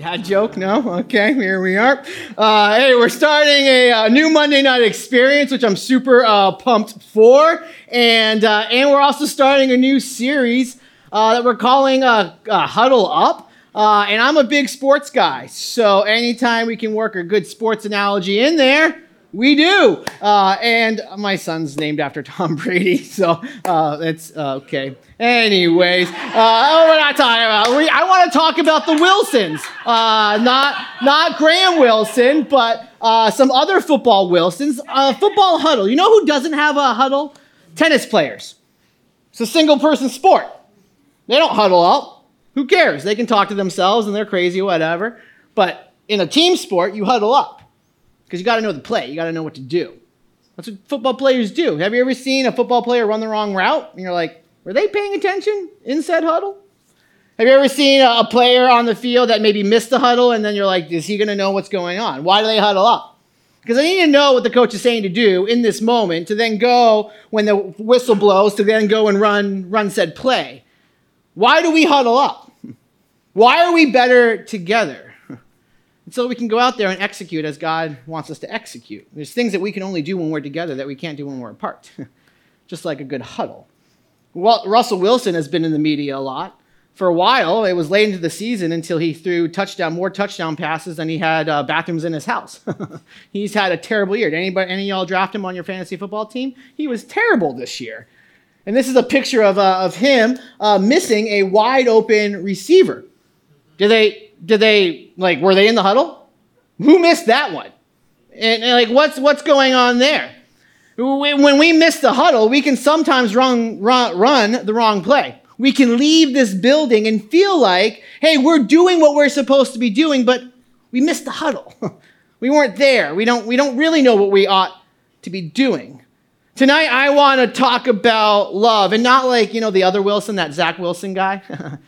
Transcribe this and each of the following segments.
Dad joke? No? Okay, here we are. Uh, hey, we're starting a, uh, new Monday night experience, which I'm super uh, pumped for. And, uh, and we're also starting a new series uh, that we're calling uh, Huddle Up. and I'm a big sports guy. So anytime we can work a good sports analogy in there, we do. Uh, and my son's named after Tom Brady, so uh, that's uh, okay. Anyways, uh, oh, we're not talking about. We, I want to talk about the Wilsons, uh, not not Graham Wilson, but uh, some other football Wilsons. football huddle. You know who doesn't have a huddle? Tennis players. It's a single person sport. They don't huddle up. Who cares? They can talk to themselves and they're crazy, whatever. But in a team sport, you huddle up because you got to know the play. You got to know what to do. That's what football players do. Have you ever seen a football player run the wrong route? And you're like, were they paying attention in said huddle? Have you ever seen a, player on the field that maybe missed the huddle and then you're like, is he going to know what's going on? Why do they huddle up? Because I need to know what the coach is saying to do in this moment to then go when the whistle blows to then go and run run said play. Why do we huddle up? Why are we better together? So we can go out there and execute as God wants us to execute. There's things that we can only do when we're together that we can't do when we're apart, just like a good huddle. Well, Russell Wilson has been in the media a lot. For a while, it was late into the season until he threw touchdown more touchdown passes than he had uh, bathrooms in his house. He's had a terrible year. Did anybody, any of y'all draft him on your fantasy football team? He was terrible this year. And this is a picture of, uh, of him uh, missing a wide open receiver. Did they did they like were they in the huddle? Who missed that one? And, and like what's what's going on there? When we miss the huddle, we can sometimes run, run, run the wrong play. We can leave this building and feel like, hey, we're doing what we're supposed to be doing, but we missed the huddle. we weren't there. We don't, we don't really know what we ought to be doing. Tonight, I want to talk about love, and not like, you know, the other Wilson, that Zach Wilson guy.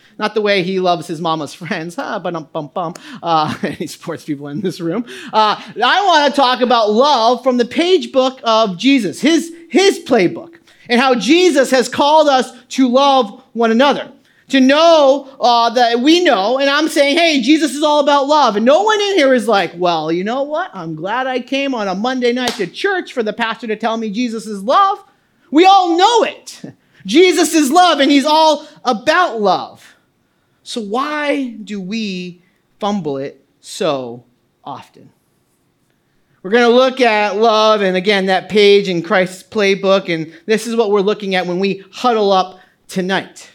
not the way he loves his mama's friends, huh? But um, bum, bum. Uh, any sports people in this room. Uh, I want to talk about love from the page book of Jesus, his, his playbook, and how Jesus has called us to love one another to know uh, that we know, and I'm saying, hey, Jesus is all about love. And no one in here is like, well, you know what? I'm glad I came on a Monday night to church for the pastor to tell me Jesus is love. We all know it. Jesus is love, and he's all about love. So why do we fumble it so often? We're going to look at love, and again, that page in Christ's playbook, and this is what we're looking at when we huddle up tonight.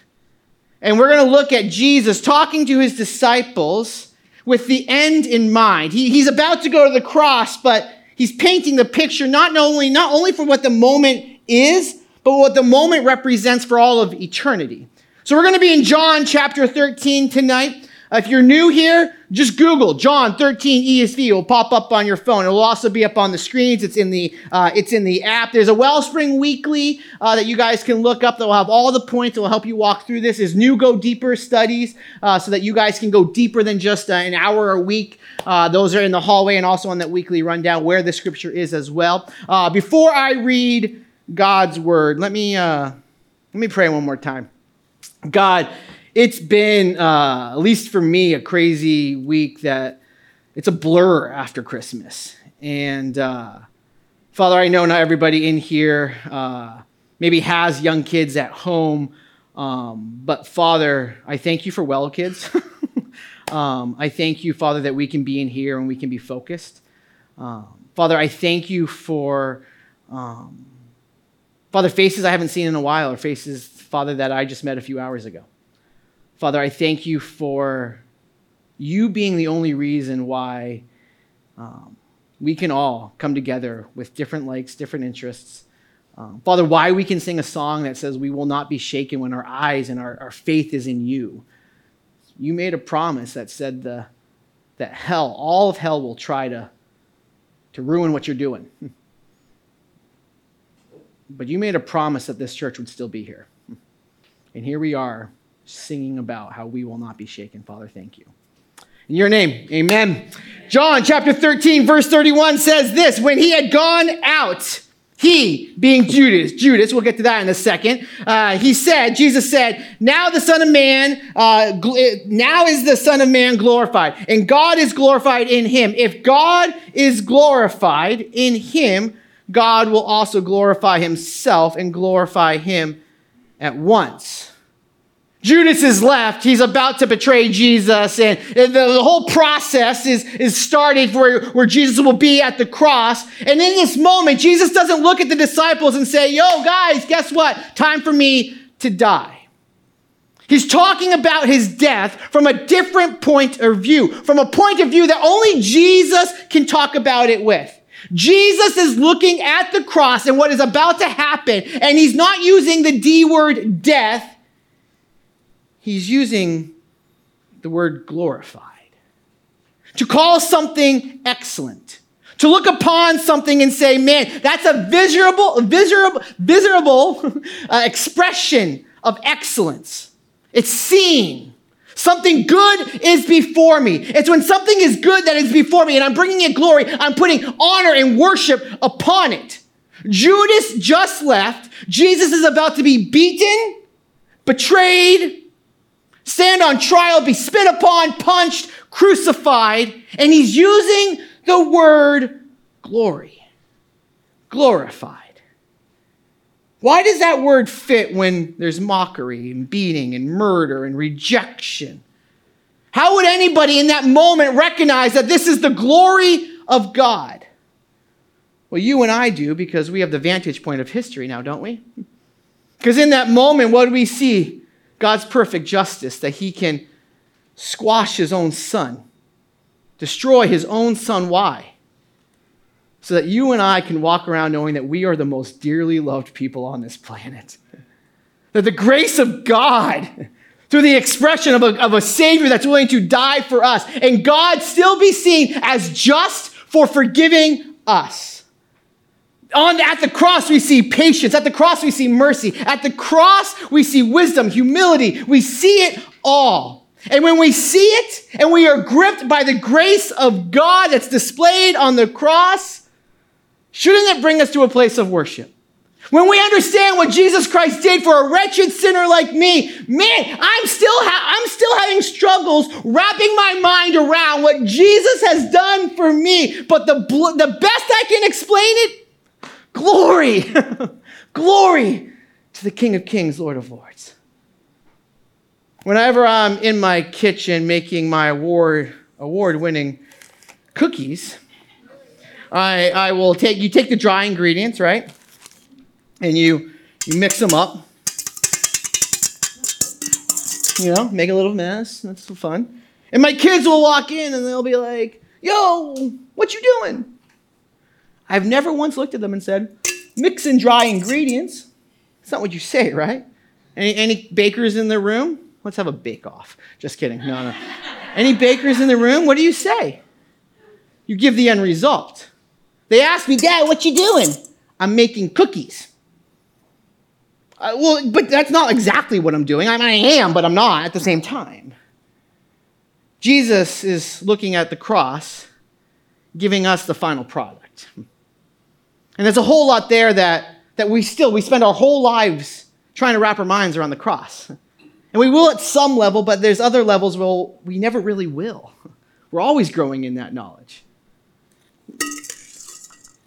And we're going to look at Jesus talking to his disciples with the end in mind. He, he's about to go to the cross, but he's painting the picture not only, not only for what the moment is, but what the moment represents for all of eternity. So we're going to be in John chapter 13 tonight. Uh, if you're new here, just Google John 13 ESV. It will pop up on your phone. It will also be up on the screens. It's in the uh, it's in the app. There's a Wellspring Weekly uh, that you guys can look up. That will have all the points. That will help you walk through this. Is new Go Deeper studies, uh, so that you guys can go deeper than just uh, an hour a week. Uh, those are in the hallway and also on that weekly rundown where the scripture is as well. before I read God's word, let me let me pray one more time. God it's been, uh, at least for me, a crazy week that it's a blur after Christmas. And uh, Father, I know not everybody in here uh, maybe has young kids at home, um, but Father, I thank you for well kids. um, I thank you, Father, that we can be in here and we can be focused. Um, Father, I thank you for, um, Father, faces I haven't seen in a while, or faces, Father, that I just met a few hours ago. Father, I thank you for you being the only reason why um, we can all come together with different likes, different interests. Um, Father, why we can sing a song that says we will not be shaken when our eyes and our, our faith is in you. You made a promise that said the, that hell, all of hell will try to, to ruin what you're doing. But you made a promise that this church would still be here. And here we are singing about how we will not be shaken. Father, thank you. In your name, amen. John chapter 13, verse 31 says this When he had gone out, He, being Judas, Judas, we'll get to that in a second. Uh, he said, Jesus said, "Now the Son of Man, uh, gl- now is the Son of Man glorified, and God is glorified in him. If God is glorified in him, God will also glorify Himself and glorify Him at once." Judas is left. He's about to betray Jesus, and the, the whole process is, is started where, where Jesus will be at the cross. And in this moment, Jesus doesn't look at the disciples and say, Yo, guys, guess what? Time for me to die. He's talking about his death from a different point of view, from a point of view that only Jesus can talk about it with. Jesus is looking at the cross and what is about to happen, and he's not using the D word death he's using the word glorified. To call something excellent. To look upon something and say, man, that's a visible, visible, visible uh, expression of excellence. It's seen. Something good is before me. It's when something is good that is before me and I'm bringing it glory, I'm putting honor and worship upon it. Judas just left. Jesus is about to be beaten, betrayed, stand on trial, be spit upon, punched, crucified, and he's using the word glory. Glorified. Why does that word fit when there's mockery and beating and murder and rejection? How would anybody in that moment recognize that this is the glory of God? Well, you and I do because we have the vantage point of history now, don't we? Because in that moment, what do we see? God's perfect justice that he can squash his own son, destroy his own son. Why? So that you and I can walk around knowing that we are the most dearly loved people on this planet. That the grace of God, through the expression of a, of a Savior that's willing to die for us, and God still be seen as just for forgiving us. On, at the cross, we see patience. At the cross, we see mercy. At the cross, we see wisdom, humility. We see it all. And when we see it and we are gripped by the grace of God that's displayed on the cross, shouldn't it bring us to a place of worship? When we understand what Jesus Christ did for a wretched sinner like me, man, I'm still, ha- I'm still having struggles wrapping my mind around what Jesus has done for me. But the, bl- the best I can explain it Glory! Glory to the King of Kings, Lord of Lords. Whenever I'm in my kitchen making my award award winning cookies, I, I will take you take the dry ingredients, right? And you you mix them up. You know, make a little mess. That's so fun. And my kids will walk in and they'll be like, "Yo, what you doing?" I've never once looked at them and said, mix and dry ingredients. That's not what you say, right? Any, any bakers in the room? Let's have a bake off. Just kidding. No, no. any bakers in the room? What do you say? You give the end result. They ask me, Dad, what you doing? I'm making cookies. Uh, well, but that's not exactly what I'm doing. I, mean, I am, but I'm not at the same time. Jesus is looking at the cross, giving us the final product. And there's a whole lot there that, that we still, we spend our whole lives trying to wrap our minds around the cross. And we will at some level, but there's other levels where we never really will. We're always growing in that knowledge.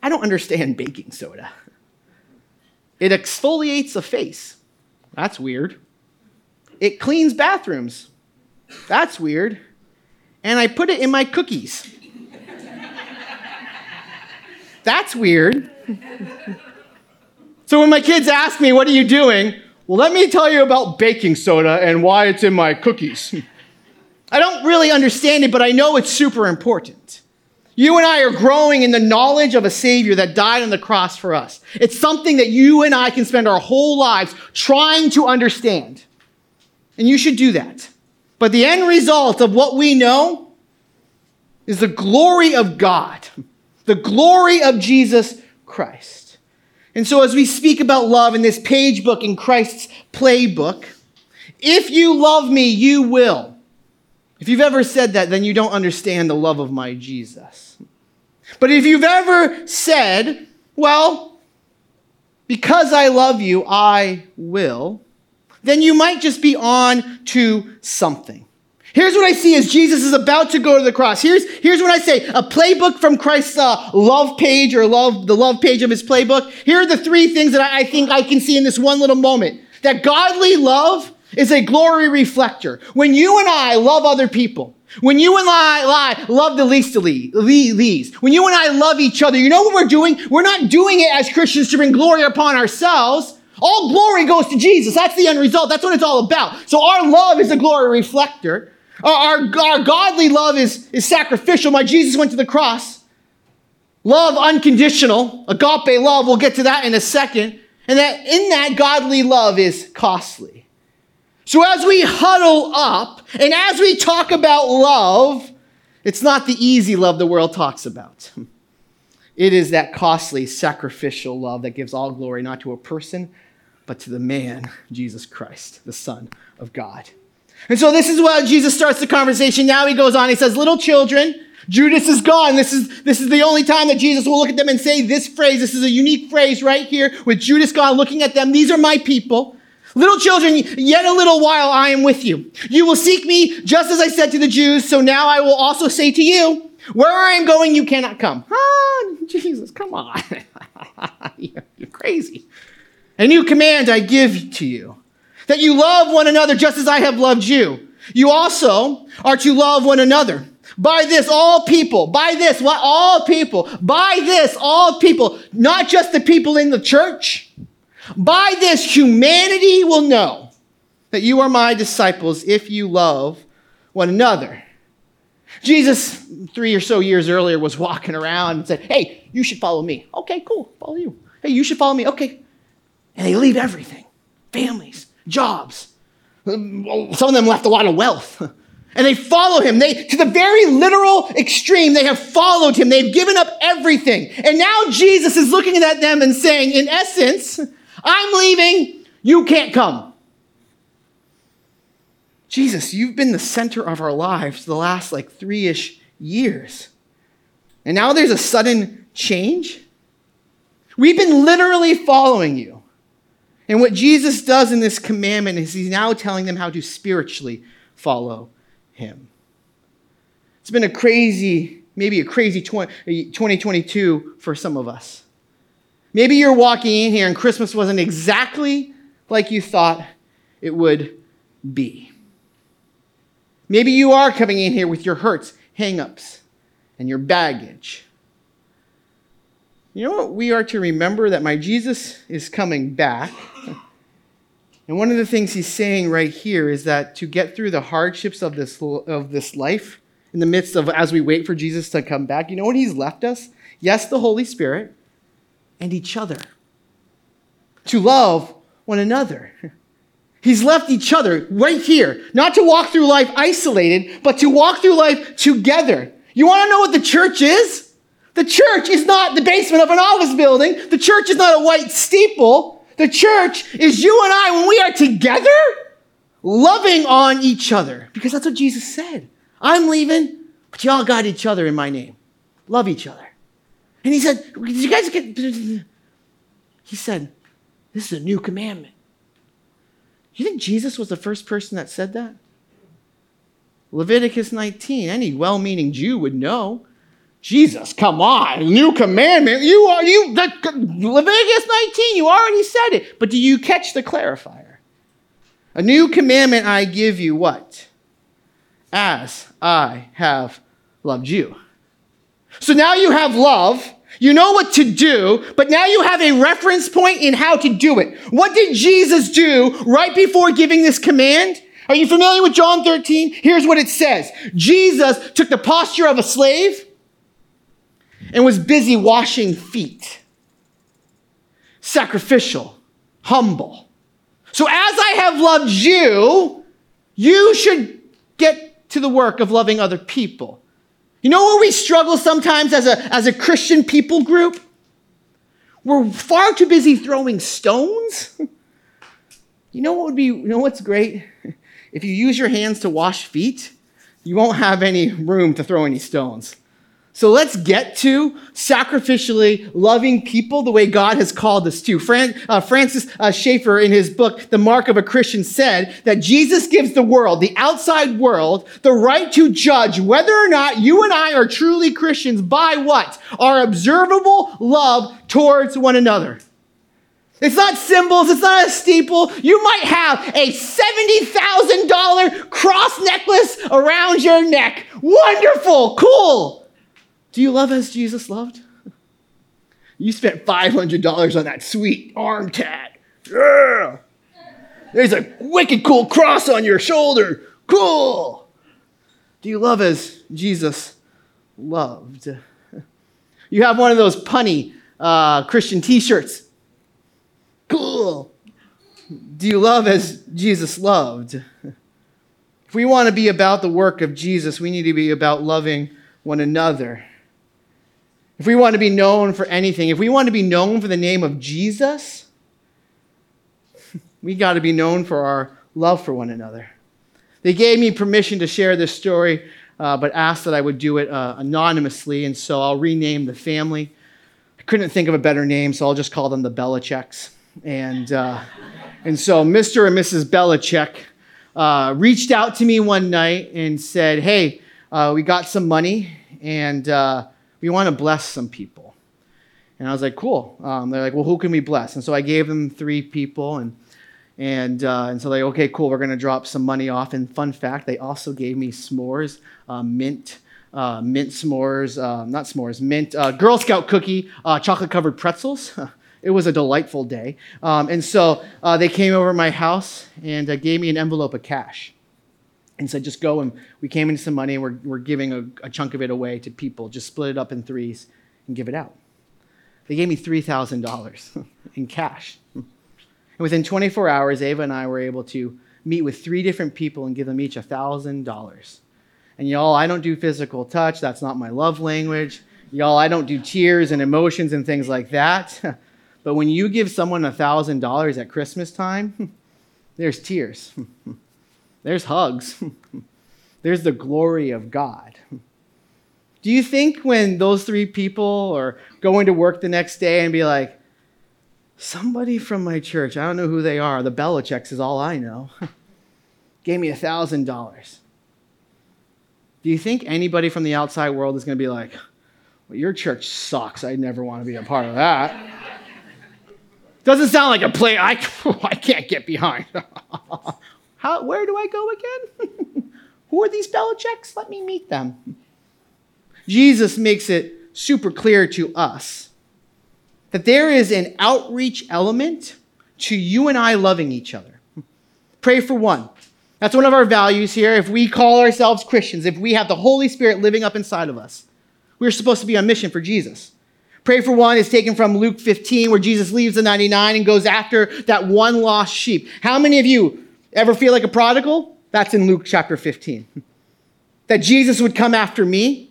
I don't understand baking soda. It exfoliates a face. That's weird. It cleans bathrooms. That's weird. And I put it in my cookies. That's weird so when my kids ask me, What are you doing? Well, let me tell you about baking soda and why it's in my cookies. I don't really understand it, but I know it's super important. You and I are growing in the knowledge of a Savior that died on the cross for us. It's something that you and I can spend our whole lives trying to understand. And you should do that. But the end result of what we know is the glory of God, the glory of Jesus Christ. And so, as we speak about love in this page book in Christ's playbook, if you love me, you will. If you've ever said that, then you don't understand the love of my Jesus. But if you've ever said, well, because I love you, I will, then you might just be on to something. Here's what I see as Jesus is about to go to the cross. Here's, here's what I say a playbook from Christ's uh, love page or love, the love page of his playbook. Here are the three things that I, I think I can see in this one little moment that godly love is a glory reflector. When you and I love other people, when you and I, love the least of these, when you and I love each other, you know what we're doing? We're not doing it as Christians to bring glory upon ourselves. All glory goes to Jesus. That's the end result. That's what it's all about. So our love is a glory reflector. Our, our, godly love is, is sacrificial. My Jesus went to the cross. Love unconditional, agape love. We'll get to that in a second. And that in that godly love is costly. So as we huddle up and as we talk about love, it's not the easy love the world talks about. It is that costly, sacrificial love that gives all glory not to a person, but to the man, Jesus Christ, the Son of God. And so this is why Jesus starts the conversation. Now he goes on, he says, Little children, Judas is gone. This is, this is the only time that Jesus will look at them and say this phrase. This is a unique phrase right here with Judas gone, looking at them. These are my people. Little children, yet a little while I am with you. You will seek me just as I said to the Jews. So now I will also say to you, where I am going, you cannot come. Ah, Jesus, come on. You're crazy. A new command I give to you that you love one another just as I have loved you. You also are to love one another. By this, all people, by this, what? All people, by this, all people, not just the people in the church. By this, humanity will know that you are my disciples if you love one another. Jesus, three or so years earlier, was walking around and said, Hey, you should follow me. Okay, cool, follow you. Hey, you should follow me. Okay. And they leave everything families, jobs. Some of them left a lot of wealth. And they follow him. They, to the very literal extreme, they have followed him. They've given up everything. And now Jesus is looking at them and saying, in essence, I'm leaving. You can't come. Jesus, you've been the center of our lives the last like three ish years. And now there's a sudden change. We've been literally following you. And what Jesus does in this commandment is he's now telling them how to spiritually follow him. It's been a crazy, maybe a crazy 2022 for some of us. Maybe you're walking in here and Christmas wasn't exactly like you thought it would be. Maybe you are coming in here with your hurts, hangups, and your baggage. You know what we are to remember? That my Jesus is coming back. And one of the things he's saying right here is that to get through the hardships of this, of this life, in the midst of as we wait for Jesus to come back, you know what he's left us? Yes, the Holy Spirit and each other. To love one another. He's left each other right here, not to walk through life isolated, but to walk through life together. You want to know what the church is? The church is not the basement of an office building. The church is not a white steeple. The church is you and I when we are together, loving on each other. Because that's what Jesus said. I'm leaving, but y'all got each other in my name. Love each other. And he said, Did you guys get. He said, This is a new commandment. You think Jesus was the first person that said that? Leviticus 19, any well meaning Jew would know. Jesus, come on, new commandment. You are you the, Leviticus 19, you already said it. But do you catch the clarifier? A new commandment I give you what? As I have loved you. So now you have love, you know what to do, but now you have a reference point in how to do it. What did Jesus do right before giving this command? Are you familiar with John 13? Here's what it says. Jesus took the posture of a slave and was busy washing feet. Sacrificial, humble. So, as I have loved you, you should get to the work of loving other people. You know where we struggle sometimes as a, as a Christian people group? We're far too busy throwing stones. You know what would be, you know what's great? If you use your hands to wash feet, you won't have any room to throw any stones. So let's get to sacrificially loving people the way God has called us to. Fran, uh, Francis uh, Schaeffer, in his book, The Mark of a Christian, said that Jesus gives the world, the outside world, the right to judge whether or not you and I are truly Christians by what? Our observable love towards one another. It's not symbols, it's not a steeple. You might have a $70,000 cross necklace around your neck. Wonderful, cool. Do you love as Jesus loved? You spent $500 on that sweet arm tat. Yeah. There's a wicked cool cross on your shoulder. Cool. Do you love as Jesus loved? You have one of those punny uh, Christian t shirts. Cool. Do you love as Jesus loved? If we want to be about the work of Jesus, we need to be about loving one another. If we want to be known for anything, if we want to be known for the name of Jesus, we got to be known for our love for one another. They gave me permission to share this story, uh, but asked that I would do it uh, anonymously, and so I'll rename the family. I couldn't think of a better name, so I'll just call them the Belichicks. And, uh, and so Mr. and Mrs. Belichick uh, reached out to me one night and said, Hey, uh, we got some money, and uh, we want to bless some people. And I was like, cool. Um, they're like, well, who can we bless? And so I gave them three people, and and uh, and so they, okay, cool. We're gonna drop some money off. And fun fact, they also gave me s'mores, uh, mint. Uh, mint s'mores, uh, not s'mores, mint uh, Girl Scout cookie, uh, chocolate covered pretzels. it was a delightful day. Um, and so they came over my house and gave me an envelope of cash and said, just go. And we came into some money and we're, we're giving a, a, chunk of it away to people. Just split it up in threes and give it out. They gave me $3,000 in cash. And within 24 hours, Ava and I were able to meet with three different people and give them each $1,000. And y'all, I don't do physical touch. That's not my love language. Y'all, I don't do tears and emotions and things like that. but when you give someone $1,000 at Christmas time, there's tears. There's hugs. There's the glory of God. Do you think when those three people are going to work the next day and be like, somebody from my church, I don't know who they are, the Belichicks is all I know, gave me a $1,000. Do you think anybody from the outside world is going to be like, well, your church sucks. I never want to be a part of that. Doesn't sound like a play I, I can't get behind. How, where do I go again? Who are these Belichicks? Let me meet them. Jesus makes it super clear to us that there is an outreach element to you and I loving each other. Pray for one. That's one of our values here. If we call ourselves Christians, if we have the Holy Spirit living up inside of us, we're supposed to be on mission for Jesus. Pray for one is taken from Luke 15, where Jesus leaves the 99 and goes after that one lost sheep. How many of you Ever feel like a prodigal? That's in Luke chapter 15. That Jesus would come after me.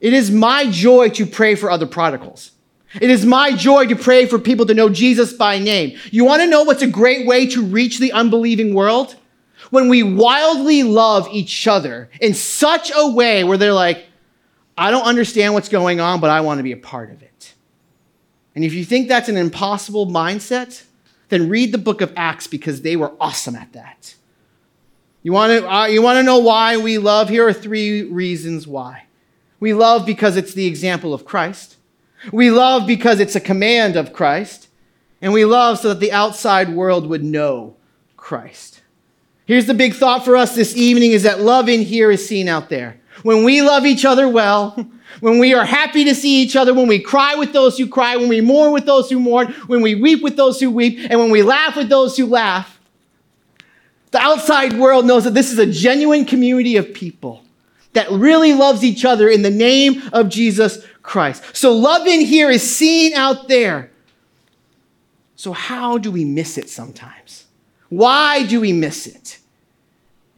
It is my joy to pray for other prodigals. It is my joy to pray for people to know Jesus by name. You want to know what's a great way to reach the unbelieving world? When we wildly love each other in such a way where they're like, I don't understand what's going on, but I want to be a part of it. And if you think that's an impossible mindset, then read the book of Acts because they were awesome at that. You want to uh, you want to know why we love? Here are three reasons why. We love because it's the example of Christ. We love because it's a command of Christ. And we love so that the outside world would know Christ. Here's the big thought for us this evening is that love in here is seen out there. When we love each other well, when we are happy to see each other, when we cry with those who cry, when we mourn with those who mourn, when we weep with those who weep, and when we laugh with those who laugh, the outside world knows that this is a genuine community of people that really loves each other in the name of Jesus Christ. So love in here is seen out there. So, how do we miss it sometimes? Why do we miss it?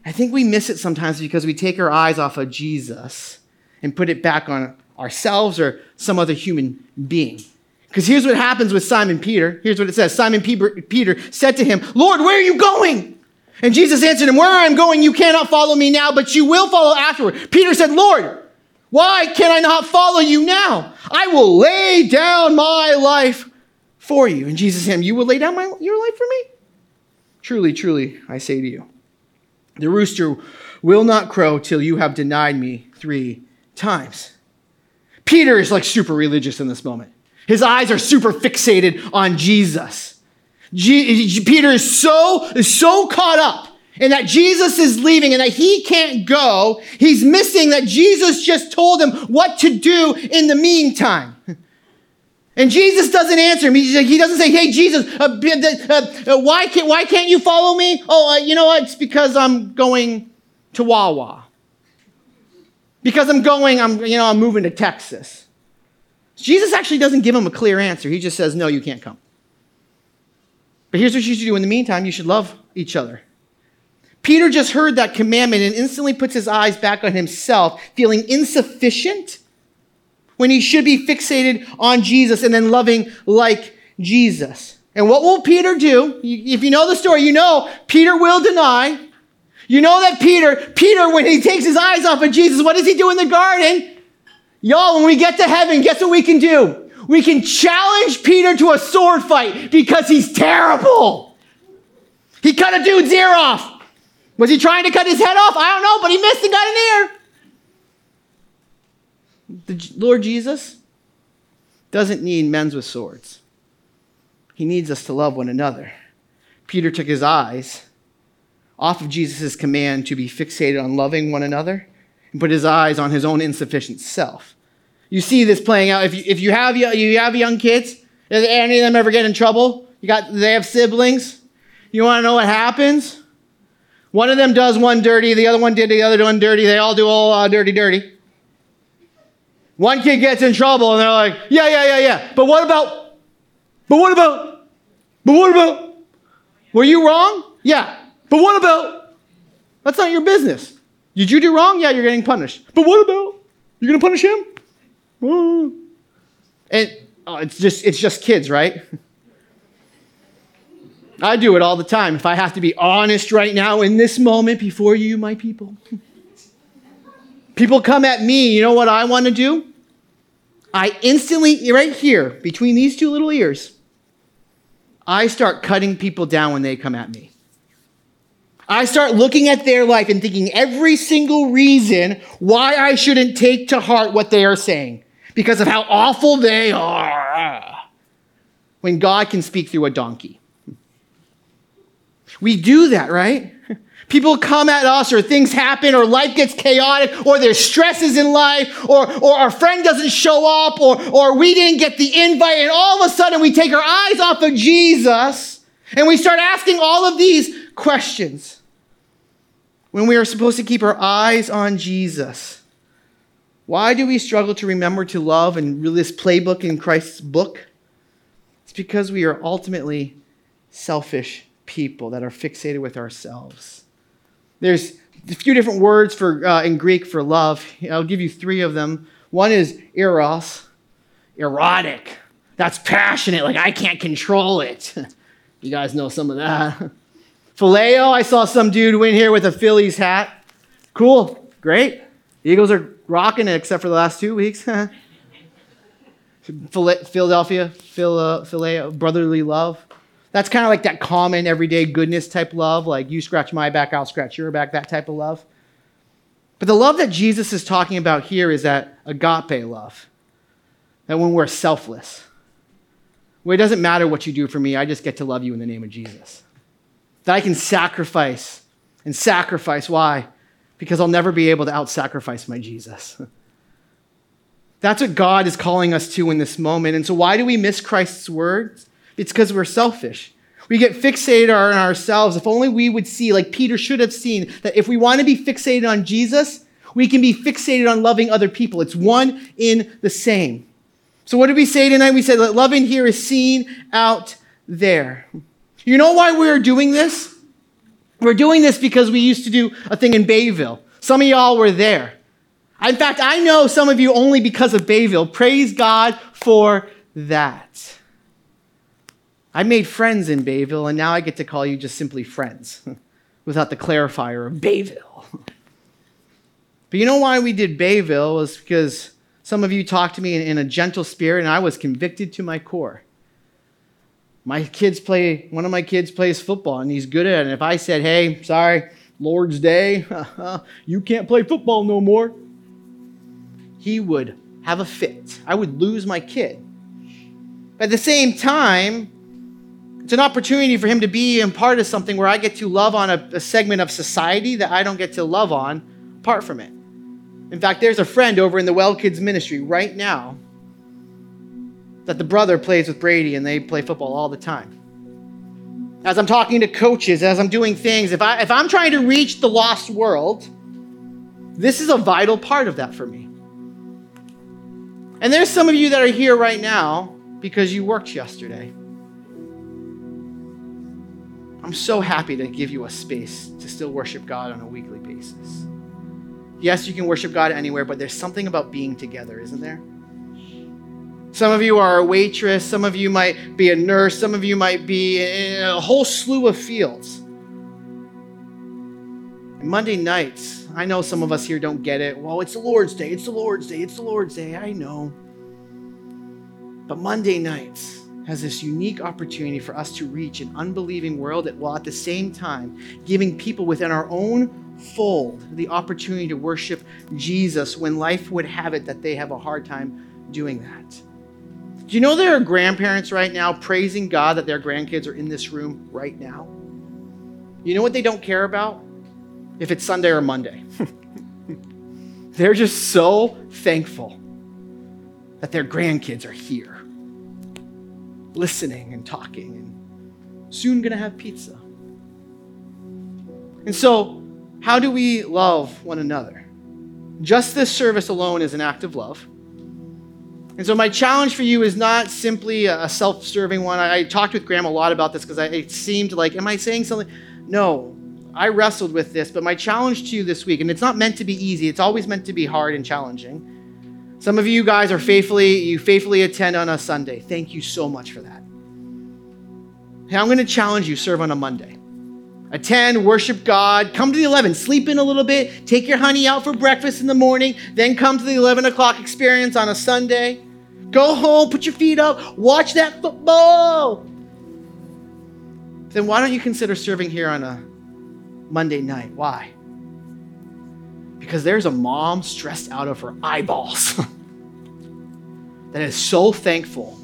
I think we miss it sometimes because we take our eyes off of Jesus and put it back on ourselves or some other human being. Because here's what happens with Simon Peter. Here's what it says Simon Peter said to him, Lord, where are you going? And Jesus answered him, Where I'm going, you cannot follow me now, but you will follow afterward. Peter said, Lord, Why can I not follow you now? I will lay down my life for you. And Jesus said, You will lay down my, your life for me? Truly, truly, I say to you, the rooster will not crow till you have denied me three times. Peter is like super religious in this moment. His eyes are super fixated on Jesus. G- Peter is so, is so caught up and that Jesus is leaving and that he can't go, he's missing that Jesus just told him what to do in the meantime. And Jesus doesn't answer him. He doesn't say, Hey, Jesus, uh, uh, uh, why, can't, why can't you follow me? Oh, uh, you know what? It's because I'm going to Wawa. Because I'm going, I'm, you know, I'm moving to Texas. Jesus actually doesn't give him a clear answer. He just says, No, you can't come. But here's what you should do in the meantime you should love each other. Peter just heard that commandment and instantly puts his eyes back on himself, feeling insufficient when he should be fixated on Jesus and then loving like Jesus. And what will Peter do? If you know the story, you know Peter will deny. You know that Peter, Peter, when he takes his eyes off of Jesus, what does he do in the garden? Y'all, when we get to heaven, guess what we can do? We can challenge Peter to a sword fight because he's terrible. He cut a dude's ear off. Was he trying to cut his head off? I don't know, but he missed and got an ear. The Lord Jesus doesn't need men's with swords. He needs us to love one another. Peter took his eyes off of Jesus' command to be fixated on loving one another and put his eyes on his own insufficient self. You see this playing out. If you, if you, have, you have young kids, does any of them ever get in trouble? You got, they have siblings? You want to know what happens? One of them does one dirty, the other one did the other one dirty. They all do all uh, dirty, dirty. One kid gets in trouble and they're like, yeah, yeah, yeah, yeah. But what about, but what about, but what about, were you wrong? Yeah. But what about, that's not your business. Did you do wrong? Yeah, you're getting punished. But what about, you're going to punish him? And oh, it's just, it's just kids, right? I do it all the time. If I have to be honest right now in this moment before you, my people. People come at me, you know what I want to do? I instantly, right here, between these two little ears, I start cutting people down when they come at me. I start looking at their life and thinking every single reason why I shouldn't take to heart what they are saying because of how awful they are. When God can speak through a donkey. We do that, right? People come at us, or things happen, or life gets chaotic, or there's stresses in life, or, or our friend doesn't show up, or, or we didn't get the invite, and all of a sudden we take our eyes off of Jesus and we start asking all of these questions when we are supposed to keep our eyes on Jesus. Why do we struggle to remember to love and really this playbook in Christ's book? It's because we are ultimately selfish people that are fixated with ourselves. There's a few different words for, uh, in Greek for love. I'll give you three of them. One is eros, erotic. That's passionate, like I can't control it. you guys know some of that. Phileo, I saw some dude win here with a Phillies hat. Cool, great. Eagles are rocking it except for the last two weeks. Philadelphia, Phileo, brotherly love. That's kind of like that common everyday goodness type love, like you scratch my back, I'll scratch your back, that type of love. But the love that Jesus is talking about here is that agape love. That when we're selfless, where it doesn't matter what you do for me, I just get to love you in the name of Jesus. That I can sacrifice and sacrifice. Why? Because I'll never be able to out sacrifice my Jesus. That's what God is calling us to in this moment. And so, why do we miss Christ's words? It's because we're selfish. We get fixated on ourselves. If only we would see, like Peter should have seen, that if we want to be fixated on Jesus, we can be fixated on loving other people. It's one in the same. So, what did we say tonight? We said that loving here is seen out there. You know why we're doing this? We're doing this because we used to do a thing in Bayville. Some of y'all were there. In fact, I know some of you only because of Bayville. Praise God for that. I made friends in Bayville, and now I get to call you just simply friends without the clarifier of Bayville. But you know why we did Bayville was because some of you talked to me in, in a gentle spirit, and I was convicted to my core. My kids play, one of my kids plays football, and he's good at it. And if I said, hey, sorry, Lord's Day, you can't play football no more, he would have a fit. I would lose my kid. But at the same time, it's an opportunity for him to be a part of something where I get to love on a, a segment of society that I don't get to love on apart from it. In fact, there's a friend over in the Well Kids ministry right now that the brother plays with Brady and they play football all the time. As I'm talking to coaches, as I'm doing things, if, I, if I'm trying to reach the lost world, this is a vital part of that for me. And there's some of you that are here right now because you worked yesterday. I'm so happy to give you a space to still worship God on a weekly basis. Yes, you can worship God anywhere, but there's something about being together, isn't there? Some of you are a waitress, some of you might be a nurse, some of you might be in a whole slew of fields. Monday nights, I know some of us here don't get it. Well, it's the Lord's Day, it's the Lord's Day, it's the Lord's Day. I know. But Monday nights, has this unique opportunity for us to reach an unbelieving world while at the same time giving people within our own fold the opportunity to worship Jesus when life would have it that they have a hard time doing that. Do you know there are grandparents right now praising God that their grandkids are in this room right now? You know what they don't care about? If it's Sunday or Monday. They're just so thankful that their grandkids are here listening and talking and soon to have pizza. And so, how do we love one another? Just this service alone is an act of love. And so, my challenge for you is not simply a self serving one. I, I, talked with Graham a lot about this because it seemed like, am I saying something? No, I wrestled with this, but my challenge to you this week, and it's not meant to be easy, it's always meant to be hard and challenging some of you guys are faithfully, you faithfully attend on a Sunday. Thank you so much for that. Hey, I'm going to challenge you, serve on a Monday. Attend, worship God, come to the 11, sleep in a little bit, take your honey out for breakfast in the morning, then come to the 11 o'clock experience on a Sunday. Go home, put your feet up, watch that football. Then why don't you consider serving here on a Monday night? Why? Because there's a mom stressed out of her eyeballs that is so thankful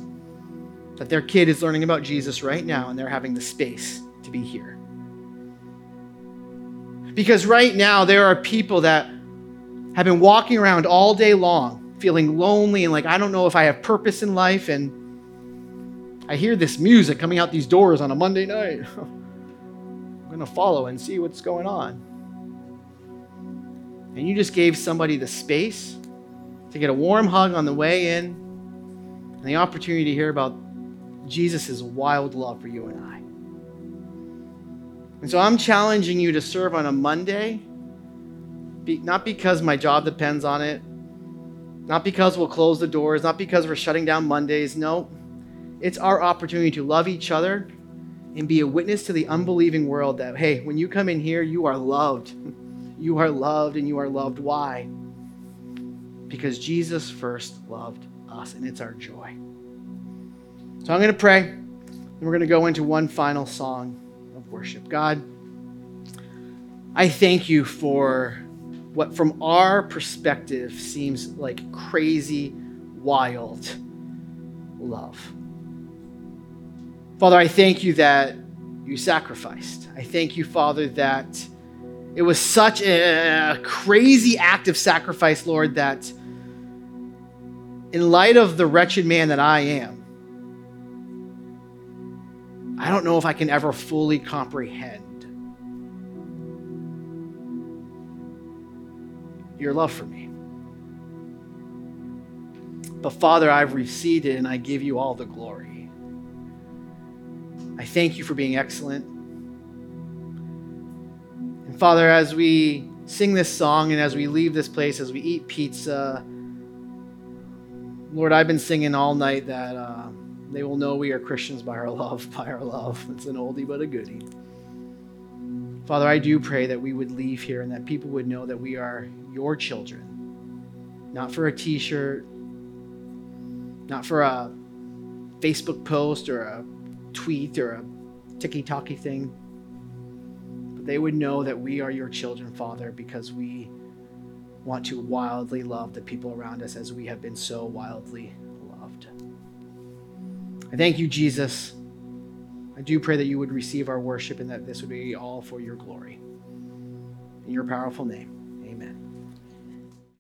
that their kid is learning about Jesus right now and they're having the space to be here. Because right now, there are people that have been walking around all day long feeling lonely and like, I don't know if I have purpose in life. And I hear this music coming out these doors on a Monday night. I'm going to follow and see what's going on and you just gave somebody the space to get a warm hug on the way in and the opportunity to hear about Jesus' wild love for you and I. And so I'm challenging you to serve on a Monday, not because my job depends on it, not because we'll close the doors, not because we're shutting down Mondays. No, it's our opportunity to love each other and be a witness to the unbelieving world that, hey, when you come in here, you are loved. You are loved and you are loved. Why? Because Jesus first loved us, and it's our joy. So I'm going to pray, and we're going to go into one final song worship. God, I thank you for what, from our perspective, seems like crazy, wild love. Father, I thank you that you sacrificed. I thank you, Father, that it was such a crazy act of sacrifice, Lord, that in light of the wretched man that I am, I don't know if I can ever fully comprehend your love for me. But Father, I've received it and I give you all the glory. I thank you for being excellent. And Father, as we sing this song and as we leave this place, as we eat pizza, Lord, I've been singing all night that uh, they will know we are Christians by our love, by our love. It's an oldie but a goodie. Father, I do pray that we would leave here and that people would know that we are your children, not for a t shirt, not for a Facebook post or a tweet or a ticky talky thing, but they would know that we are your children, Father, because we want to wildly love the people around us as we have been so wildly. I thank you, Jesus. I do pray that you would receive our worship and that this would be all for your glory. In your powerful name, amen.